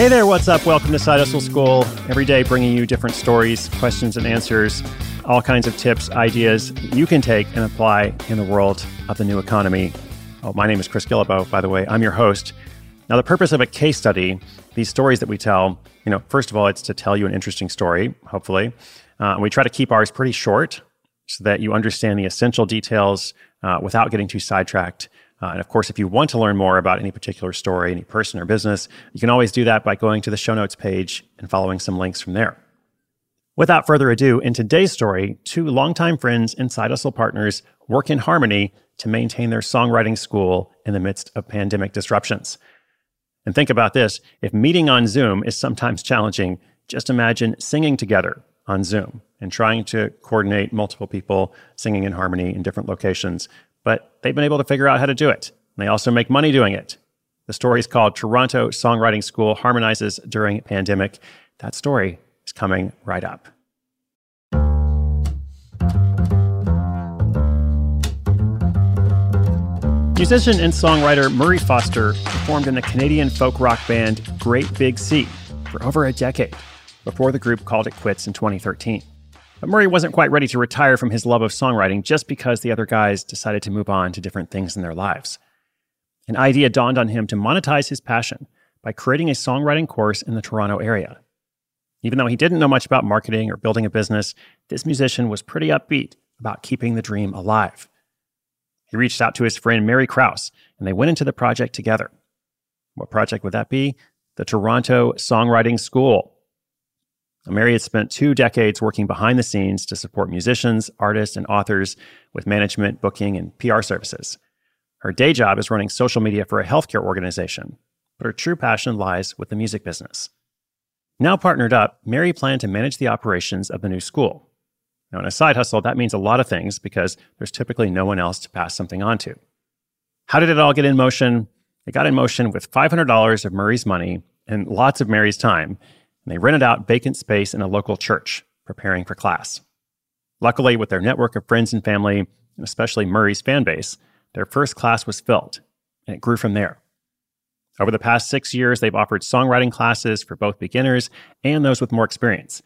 Hey there, what's up? Welcome to Side Hustle School. Every day bringing you different stories, questions, and answers, all kinds of tips, ideas you can take and apply in the world of the new economy. Oh, my name is Chris Guillebeau, by the way. I'm your host. Now, the purpose of a case study, these stories that we tell, you know, first of all, it's to tell you an interesting story, hopefully. Uh, we try to keep ours pretty short so that you understand the essential details uh, without getting too sidetracked. Uh, and of course, if you want to learn more about any particular story, any person or business, you can always do that by going to the show notes page and following some links from there. Without further ado, in today's story, two longtime friends and side hustle partners work in harmony to maintain their songwriting school in the midst of pandemic disruptions. And think about this if meeting on Zoom is sometimes challenging, just imagine singing together on Zoom and trying to coordinate multiple people singing in harmony in different locations but they've been able to figure out how to do it. And they also make money doing it. The story is called Toronto Songwriting School Harmonizes During Pandemic. That story is coming right up. Musician and songwriter Murray Foster performed in the Canadian folk rock band Great Big Sea for over a decade before the group called it quits in 2013. But Murray wasn't quite ready to retire from his love of songwriting just because the other guys decided to move on to different things in their lives. An idea dawned on him to monetize his passion by creating a songwriting course in the Toronto area. Even though he didn't know much about marketing or building a business, this musician was pretty upbeat about keeping the dream alive. He reached out to his friend Mary Kraus, and they went into the project together. What project would that be? The Toronto Songwriting School. Mary had spent two decades working behind the scenes to support musicians, artists, and authors with management, booking, and PR services. Her day job is running social media for a healthcare organization, but her true passion lies with the music business. Now partnered up, Mary planned to manage the operations of the new school. Now, in a side hustle, that means a lot of things because there's typically no one else to pass something on to. How did it all get in motion? It got in motion with $500 of Murray's money and lots of Mary's time and they rented out vacant space in a local church, preparing for class. Luckily, with their network of friends and family, and especially Murray's fan base, their first class was filled, and it grew from there. Over the past six years, they've offered songwriting classes for both beginners and those with more experience.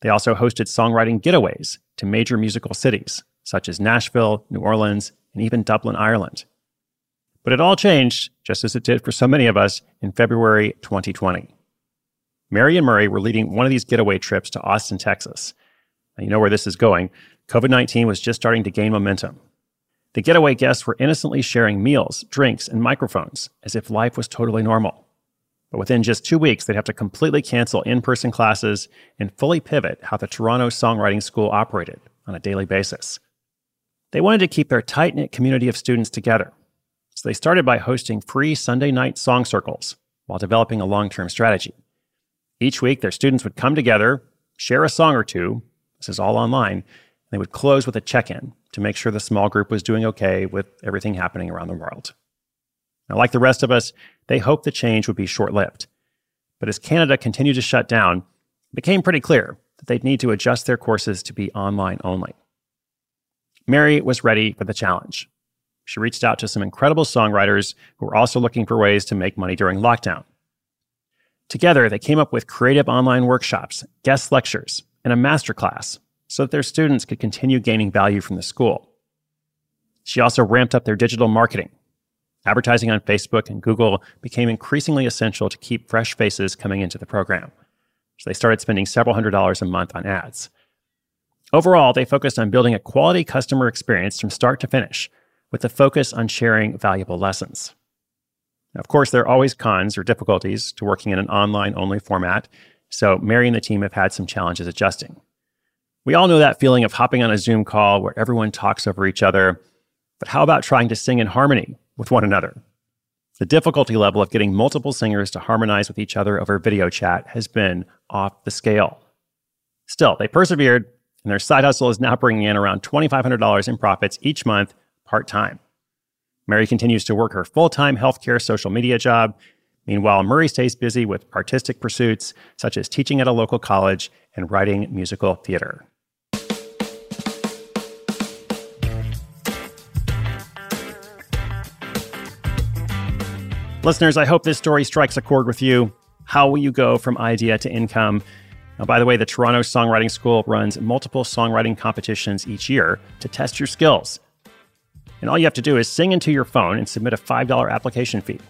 They also hosted songwriting getaways to major musical cities, such as Nashville, New Orleans, and even Dublin, Ireland. But it all changed, just as it did for so many of us, in February 2020. Mary and Murray were leading one of these getaway trips to Austin, Texas. Now, you know where this is going. COVID 19 was just starting to gain momentum. The getaway guests were innocently sharing meals, drinks, and microphones as if life was totally normal. But within just two weeks, they'd have to completely cancel in person classes and fully pivot how the Toronto Songwriting School operated on a daily basis. They wanted to keep their tight knit community of students together. So they started by hosting free Sunday night song circles while developing a long term strategy. Each week, their students would come together, share a song or two. This is all online. And they would close with a check in to make sure the small group was doing okay with everything happening around the world. Now, like the rest of us, they hoped the change would be short lived. But as Canada continued to shut down, it became pretty clear that they'd need to adjust their courses to be online only. Mary was ready for the challenge. she reached out to some incredible songwriters who were also looking for ways to make money during lockdown. Together, they came up with creative online workshops, guest lectures, and a masterclass so that their students could continue gaining value from the school. She also ramped up their digital marketing. Advertising on Facebook and Google became increasingly essential to keep fresh faces coming into the program. So they started spending several hundred dollars a month on ads. Overall, they focused on building a quality customer experience from start to finish, with a focus on sharing valuable lessons. Of course, there are always cons or difficulties to working in an online only format, so Mary and the team have had some challenges adjusting. We all know that feeling of hopping on a Zoom call where everyone talks over each other, but how about trying to sing in harmony with one another? The difficulty level of getting multiple singers to harmonize with each other over video chat has been off the scale. Still, they persevered, and their side hustle is now bringing in around $2,500 in profits each month part time. Mary continues to work her full time healthcare social media job. Meanwhile, Murray stays busy with artistic pursuits such as teaching at a local college and writing musical theater. Listeners, I hope this story strikes a chord with you. How will you go from idea to income? Now, by the way, the Toronto Songwriting School runs multiple songwriting competitions each year to test your skills. And all you have to do is sing into your phone and submit a $5 application fee.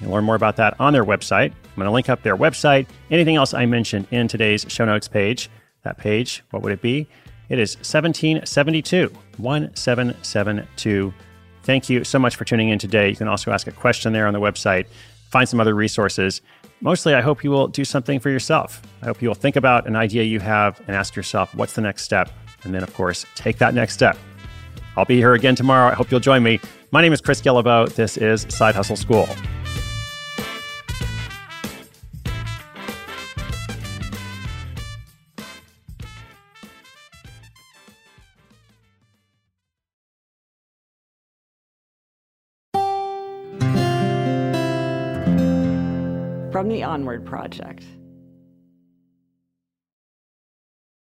You'll learn more about that on their website. I'm going to link up their website, anything else I mentioned in today's show notes page. That page, what would it be? It is 1772, 1772. Thank you so much for tuning in today. You can also ask a question there on the website, find some other resources. Mostly, I hope you will do something for yourself. I hope you will think about an idea you have and ask yourself, what's the next step? And then, of course, take that next step. I'll be here again tomorrow. I hope you'll join me. My name is Chris Guillebeau. This is Side Hustle School. From the Onward Project.